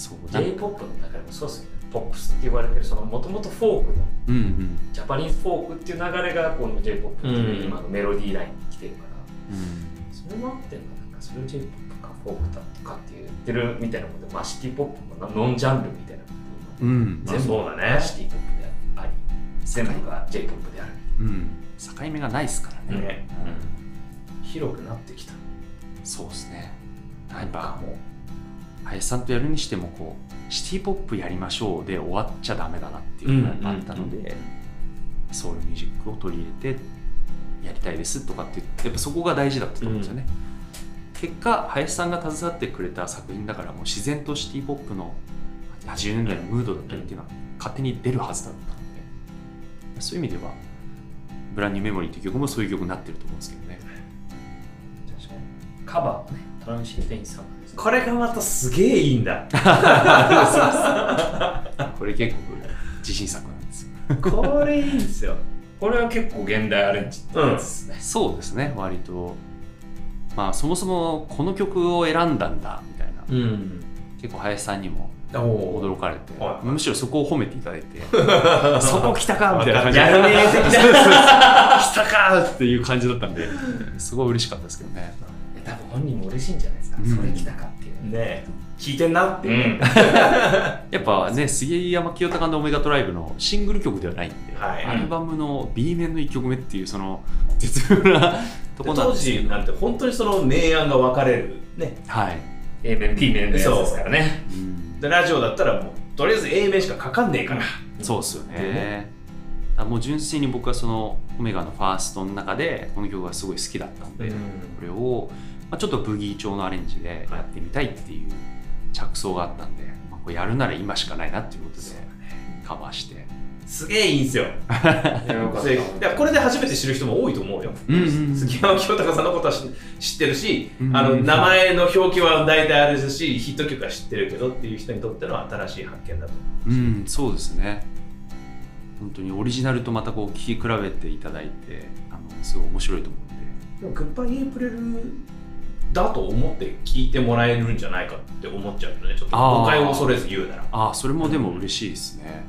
Speaker 4: そうなん
Speaker 3: に J-POP の中でもそうですよね。ポップスって言われてるそのもともとフォークの
Speaker 4: うんうん。
Speaker 3: ジャパニーズフォークっていう流れがこの J-POP っていう
Speaker 2: うん。
Speaker 3: 今のメロディーラインに来てるから、
Speaker 4: うん。
Speaker 3: それもあってんのなんかそれを J-POP かフォークだとかって言ってるみたいなことでマシティポップもなノンジャンルみたいなことで
Speaker 4: うん。
Speaker 2: まあ
Speaker 3: 全部
Speaker 2: そうだね。
Speaker 3: マシティポップであり全部が J-POP である。
Speaker 4: うん。境目がないですからね。
Speaker 2: ね。広くなってきた。
Speaker 4: そうですね。やっ
Speaker 2: なんか
Speaker 4: ぱ
Speaker 2: もう
Speaker 4: 林さんとやるにしてもこうシティポップやりましょうで終わっちゃダメだなっていうのがあったので、ソウルミュージックを取り入れてやりたいですとかってやっぱそこが大事だったと思うんですよね、結果林さんが携わってくれた作品だからもう自然とシティポップの80年代のムードだったりっていうのは勝手に出るはずだったのでそういう意味では「ブランニューメモリー」っていう曲もそういう曲になってると思うんですけどね。
Speaker 3: 確かに。カバーもねトランシーテインさん
Speaker 2: これがまたすげえいいんだ。
Speaker 4: これ結構自信作なんですよ。
Speaker 2: これいいんですよ。
Speaker 3: これは結構現代アレンジってやつですね、
Speaker 4: そうですね。割と。まあそもそもこの曲を選んだんだみたいな。
Speaker 2: うん。
Speaker 4: 結構林さんにも
Speaker 2: お
Speaker 4: 驚かれて、
Speaker 2: はい。
Speaker 4: むしろそこを褒めていただいて そこ来たかみたいな感じで。来たかっていう感じだったんですごい嬉しかったですけどね
Speaker 3: 多分本人も嬉しいんじゃないですか、
Speaker 4: うん。
Speaker 3: それ来たかっていう。ね
Speaker 2: ね聞いてんなっていうね、
Speaker 4: やっぱね杉山清隆のオメガトライブのシングル曲ではないんで、
Speaker 2: はい。
Speaker 4: アルバムの B 面の1曲目っていうその絶妙なとこなん
Speaker 2: 当
Speaker 4: ですけど。
Speaker 2: 時なんて本当にその明暗が分かれる。ね。
Speaker 4: はい、
Speaker 3: A 面 B 面のやつですからね。
Speaker 4: う。ん。
Speaker 2: でラジオだったらもうとりあえず A 面しかかかんねえから、
Speaker 4: そうですよね。もう純粋に僕はそのオメガのファーストの中でこの曲がすごい好きだったんで、
Speaker 2: うん。
Speaker 4: これを、まあ、ちょっとブギー調のアレンジでやってみたいっていう着想があったんで、まあ、これやるなら今しかないなっていうことでカバーして。
Speaker 2: すげえいいんすよ。
Speaker 3: いや
Speaker 2: これで初めて知る人も多いと思うよ、
Speaker 4: うんうんうん。
Speaker 2: 杉山清隆さんのことは知知ってるし、
Speaker 4: うん
Speaker 2: あの名前の表記は大体あれですしヒット曲は知ってるけどっていう人にとっての新しい発見だと。
Speaker 4: うん、そうですね。本当にオリジナルとまたこう聴き比べていただいて、あのすごい面白いと思うんで。
Speaker 2: でもグッバイエイプレルだと思って聞いてもらえるんじゃないかって思っちゃうけどね。ちょっと誤解を恐れず言うなら。
Speaker 4: ああそれもでも嬉しいですね、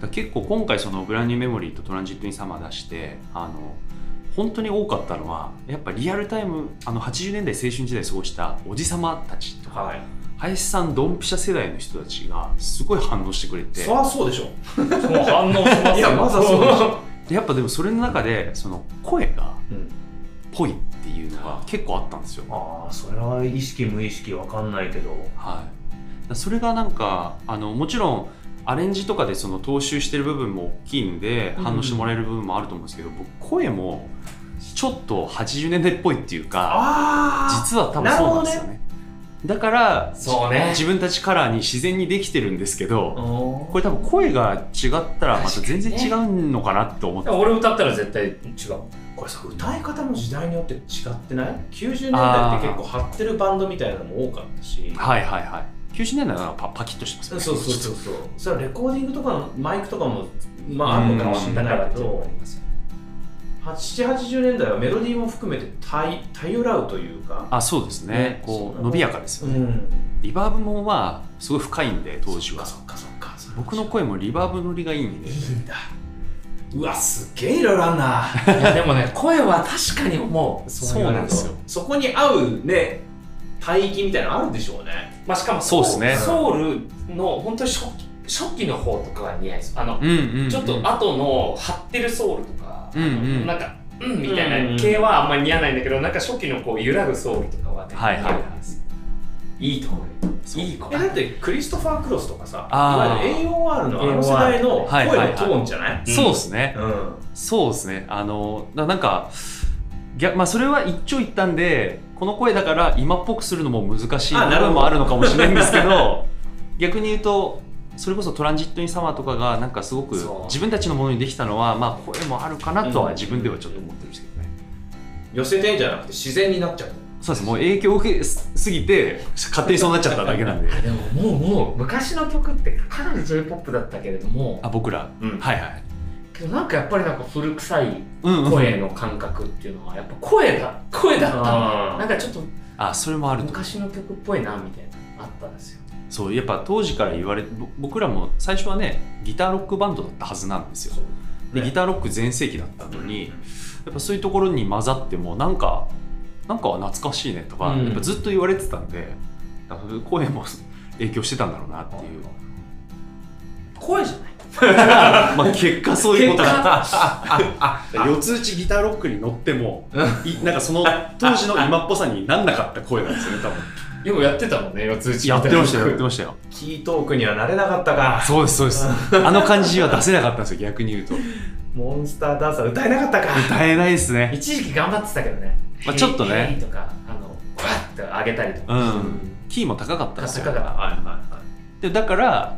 Speaker 4: だから結構今回そのブランニューメモリーとトランジット・イン・サマー出してあの本当に多かったのはやっぱリアルタイムあの80年代青春時代過ごしたおじさまたちとか、
Speaker 2: はい。
Speaker 4: 林さんドンピシャ世代の人たちがすごい反応してくれて。
Speaker 2: そりゃそうでしょ。
Speaker 3: もう反応しますよ。
Speaker 2: いやまずはそうでしょ、
Speaker 4: でやっぱでもそれの中でその声が
Speaker 2: うん
Speaker 4: ぽいっていうのが結構あったんですよ。
Speaker 2: ああそれは意識無意識わかんないけど。
Speaker 4: はい、それがなんかあのもちろんアレンジとかでその踏襲してる部分も大きいんで
Speaker 2: うん
Speaker 4: 反応してもらえる部分もあると思うんですけど、僕声もちょっと80年代っぽいっていうか
Speaker 2: あ
Speaker 4: 実は多分そうなんですよね。だから
Speaker 3: そうね。
Speaker 4: 自分たちカラーに自然にできてるんですけど
Speaker 2: こ
Speaker 4: これ多分声が違ったらまた全然違うのかなって思って、
Speaker 3: 俺歌ったら絶対違う
Speaker 2: これさ歌い方も時代によって違ってない ?90 年代って結構張ってるバンドみたいなのも多かったし。
Speaker 4: はいはいはい。90年代はパパキッとしてますよね。
Speaker 2: そうそうそうそう。それはレコーディングとかのマイクとかもまああるのかもしれないけど7080年代はメロディーも含めてたいたゆらうというか。
Speaker 4: あそうですね。
Speaker 2: ね。
Speaker 4: こう伸びやかですよね、
Speaker 2: ん。
Speaker 4: リバーブもまあすごい深いんで当時は。
Speaker 2: そっかそっかそっか。
Speaker 4: 僕の声もリバーブ乗りがいいんで。
Speaker 2: いいんだうわすっげえいろいろあんな。い
Speaker 3: やでもね声は確かに思う
Speaker 4: そうなんですよ。
Speaker 2: そこに合うね帯域みたいなのあるでしょうね。
Speaker 3: まあしかも
Speaker 4: そうっすね。
Speaker 3: ソウルの本当に初期初期の方とかが似合いですあの、
Speaker 4: うんうん、うん、
Speaker 3: ちょっと後の張ってるソウルとか、
Speaker 4: うんうん。
Speaker 3: なんかうんみたいな系はあんまり似合わないんだけど、なんか初期のこう揺らぐソウルとかはね、
Speaker 4: はいはい。はい
Speaker 3: 似合うんですいいと思う。いい子。
Speaker 2: えだってクリストファー・クロスとかさいわゆる AOR のあの世代の声のト
Speaker 4: はいはいはい
Speaker 2: ーンじゃない？
Speaker 4: そうですね、
Speaker 2: うん。
Speaker 4: そうですね。あのだなんか逆まあそれは一長一短でこの声だから今っぽくするのも難しい部分もあるのかもしれないんですけど 逆に言うとそれこそトランジット・イン・サマーとかがなんかすごく自分たちのものにできたのはまあ声もあるかなとは自分ではちょっと思ってるんですけどね、
Speaker 2: 寄せてんじゃなくて自然になっちゃう
Speaker 4: そうですもう影響を受けすぎて勝手にそうなっちゃっただけなんで。
Speaker 3: でももうもう昔の曲ってかなり j p o p だったけれども。
Speaker 4: あ僕ら、
Speaker 3: うん。
Speaker 4: はいはい
Speaker 3: けどなんかやっぱりなんか古臭い声の感覚っていうのはやっぱ声だ声だった。なんかちょっと
Speaker 4: あそれもあると。
Speaker 3: 昔の曲っぽいなみたいなあったんですよ。
Speaker 4: そうやっぱ当時から言われぼ僕らも最初はねギターロックバンドだったはずなんですよ。で
Speaker 2: ね
Speaker 4: ギターロック全盛期だったのにやっぱそういうところに混ざってもなんかなんかは懐かしいねとか、
Speaker 3: うん。
Speaker 4: やっぱずっと言われてたんで声も影響してたんだろうなっていう。
Speaker 3: 声じゃない。
Speaker 4: まあ結果そういうことだった。四つ打ちギターロックに乗ってもいなんかその当時の今っぽさになんなかった声なんですよね多分。
Speaker 3: よくやってたもんね四つ打ち
Speaker 4: やってましたよやってましたよ。
Speaker 2: キートークにはなれなかったか。
Speaker 4: そうですそうです。あの感じは出せなかったんですよ逆に言うと
Speaker 2: モンスターダンサー歌えなかったか。
Speaker 4: 歌えないですね。
Speaker 3: 一時期頑張ってたけどね。
Speaker 4: まあちょっとね。
Speaker 3: とかあのわって上げたりとか。
Speaker 4: うん。キーも高かったんですよ。
Speaker 3: 高かった。
Speaker 2: はいはいはい。
Speaker 4: でだから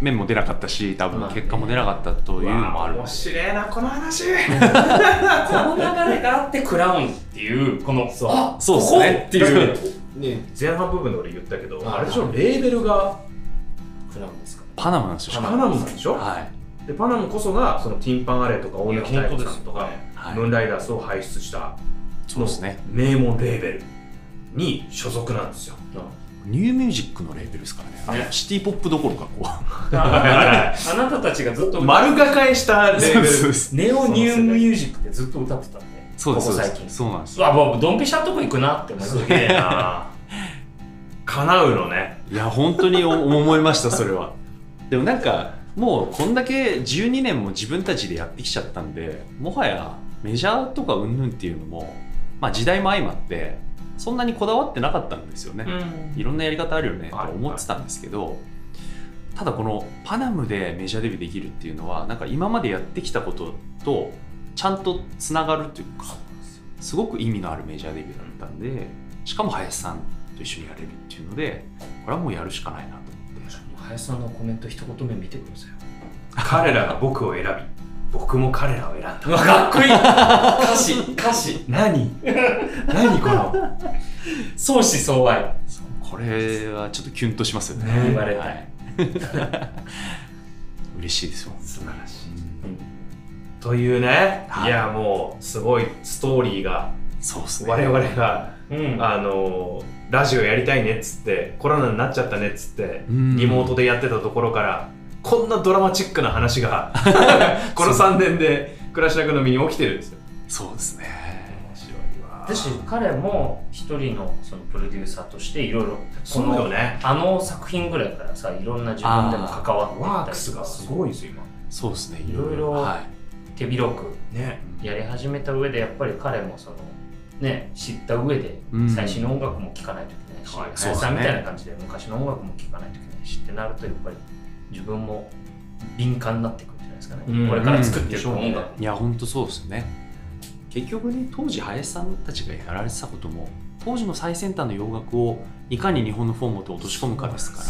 Speaker 4: 面も出なかったし多分結果も出なかったという。のもある
Speaker 2: 面白いなこの話。
Speaker 3: この流れがあってクラウンっていうこの
Speaker 2: そう。
Speaker 3: あ
Speaker 4: そうっすね。
Speaker 3: っていう。
Speaker 2: ね。前半部分で俺言ったけど
Speaker 3: はい
Speaker 2: あれでしょレーベルが
Speaker 3: クラウンですか？
Speaker 4: パナムなんですよ。
Speaker 2: パナムなんでしょ？
Speaker 4: はい
Speaker 2: でパナムこそがそのティンパンアレイとか大貫妙子さんとか
Speaker 4: はい。
Speaker 2: ムーンライダースを輩出した
Speaker 4: そうですね。
Speaker 2: 名門レーベルに所属なんですよ。
Speaker 4: ニューミュージックのレーベルですからね。シティポップどころかこう。
Speaker 3: ああなたたちがずっと
Speaker 2: 丸がかえしたレーベル。
Speaker 3: ネオニューミュージックってずっと歌ってたんで。
Speaker 4: そうです
Speaker 3: ここ最近
Speaker 4: す。そうなんです。よ
Speaker 3: あもうドンピシャなとこ行くなって思いました
Speaker 2: すげえな 叶うのね。
Speaker 4: いや本当に思思いましたそれは。でもなんかもうこんだけ12年も自分たちでやってきちゃったんでもはやメジャーとかうんぬんっていうのもまあ時代も相まってそんなにこだわってなかったんですよね、いろんなやり方あるよねと思ってたんですけど、ただこのパナムでメジャーデビューできるっていうのはなんか今までやってきたこととちゃんとつながるというかすごく意味のあるメジャーデビューだったんでしかも林さんと一緒にやれるっていうのでこれはもうやるしかないな
Speaker 3: 林さんのコメント一言目見てください
Speaker 2: 彼らが僕を選び僕も彼らを選んだ。
Speaker 3: うわかっこいい。歌詞歌詞。
Speaker 2: 何？何この？
Speaker 3: 相思相愛。
Speaker 4: これはちょっとキュンとしますよね。
Speaker 2: ね。
Speaker 3: 言われたい。
Speaker 4: はい。嬉しいですよ、
Speaker 2: 素晴らしい。
Speaker 3: うん。
Speaker 2: というね、
Speaker 4: はい。
Speaker 2: い、やもうすごいストーリーが
Speaker 4: そうですね。
Speaker 2: 我々が、
Speaker 3: うん。
Speaker 2: あのラジオやりたいねっつってコロナになっちゃったねっつって
Speaker 4: うん。
Speaker 2: リモートでやってたところからこんなドラマチックな話が この3年で暮らしなくの身に起きてるんですよ。
Speaker 4: そうですね。
Speaker 2: 面白いわ
Speaker 3: だし彼も一人のそのプロデューサーとしていろいろ
Speaker 2: そうよね。
Speaker 3: あの作品ぐらいからさいろんな自分でも関わって
Speaker 2: ワークスがすごいですよ
Speaker 4: そうですね。
Speaker 3: いろいろ
Speaker 4: はい。
Speaker 3: 手広くやり始めた上でやっぱり彼もそのね知った上で
Speaker 4: うん。
Speaker 3: 最新の音楽も聴かないといけないし、
Speaker 2: はい
Speaker 3: 林さんみたいな感じで昔の音楽も聴かないといけないしってなるとやっぱり自分も敏感になっていくんじゃないですかね、
Speaker 2: うん。
Speaker 3: これから作っていく
Speaker 2: う。ん。
Speaker 3: 音楽、
Speaker 4: いや本当そうですよね。結局ね当時林さんたちがやられてたことも当時の最先端の洋楽をいかに日本のフォーマットを落とし込むかですから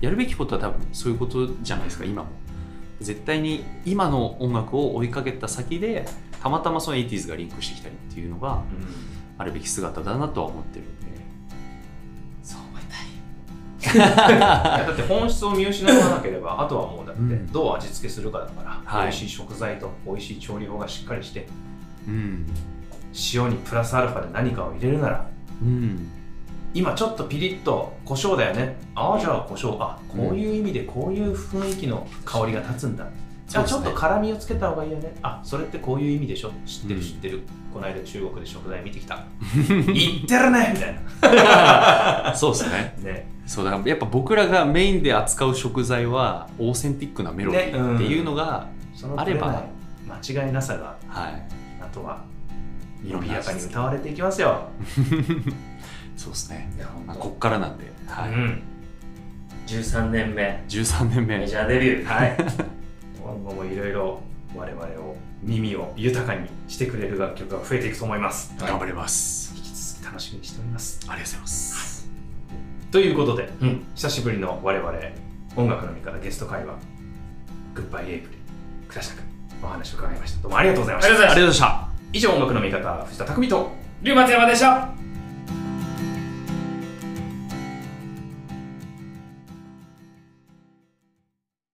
Speaker 4: やるべきことは多分そういうことじゃないですか今も。絶対に今の音楽を追いかけた先でたまたまその 80s がリンクしてきたりっていうのがあるべき姿だなとは思ってるんで。
Speaker 3: そう思いたい。
Speaker 2: だって本質を見失わなければあとはもうだって
Speaker 4: うん。
Speaker 2: どう味付けするかだから、
Speaker 4: はい。
Speaker 2: 美味しい食材と美味しい調理法がしっかりして
Speaker 4: うん。
Speaker 2: 塩にプラスアルファで何かを入れるなら
Speaker 4: うん。
Speaker 2: 今ちょっとピリッと胡椒だよね。ああじゃあ胡椒。あこういう意味でこういう雰囲気の香りが立つんだ、じゃあちょっと辛みをつけた方がいいよね。あそれってこういう意味でしょ？知って
Speaker 4: うん。
Speaker 2: る知ってる、この間中国で食材見てきた。言ってるね！みたいな。
Speaker 4: そうですね。
Speaker 2: ね。
Speaker 4: そうだからやっぱ僕らがメインで扱う食材はオーセンティックなメロディーっていうのが、あれば
Speaker 2: 取ない間違いなさが
Speaker 4: はい。
Speaker 2: あとは伸びやかに歌われていきますよ、
Speaker 4: そうですね、
Speaker 3: いや
Speaker 4: まあ、
Speaker 3: 本
Speaker 4: こっからなんで、はい。
Speaker 2: うん。
Speaker 3: 当13年目。
Speaker 4: 13年目。
Speaker 3: メジャーデビュー。
Speaker 2: はい今後もいろいろ我々を耳を豊かにしてくれる楽曲が増えていくと思います。
Speaker 4: 頑張ります、
Speaker 2: 引き続き楽しみにしております。
Speaker 4: ありがとうございます、
Speaker 2: ということで
Speaker 3: うん。
Speaker 2: 久しぶりの我々音楽の味方ゲスト会話グッバイエイプリル倉下君お話を伺いました。どうもありがとうございました。
Speaker 3: ありがとうございま
Speaker 4: ありがとうございました。
Speaker 2: 以上音楽の味方藤田匠と
Speaker 3: 龍松山でした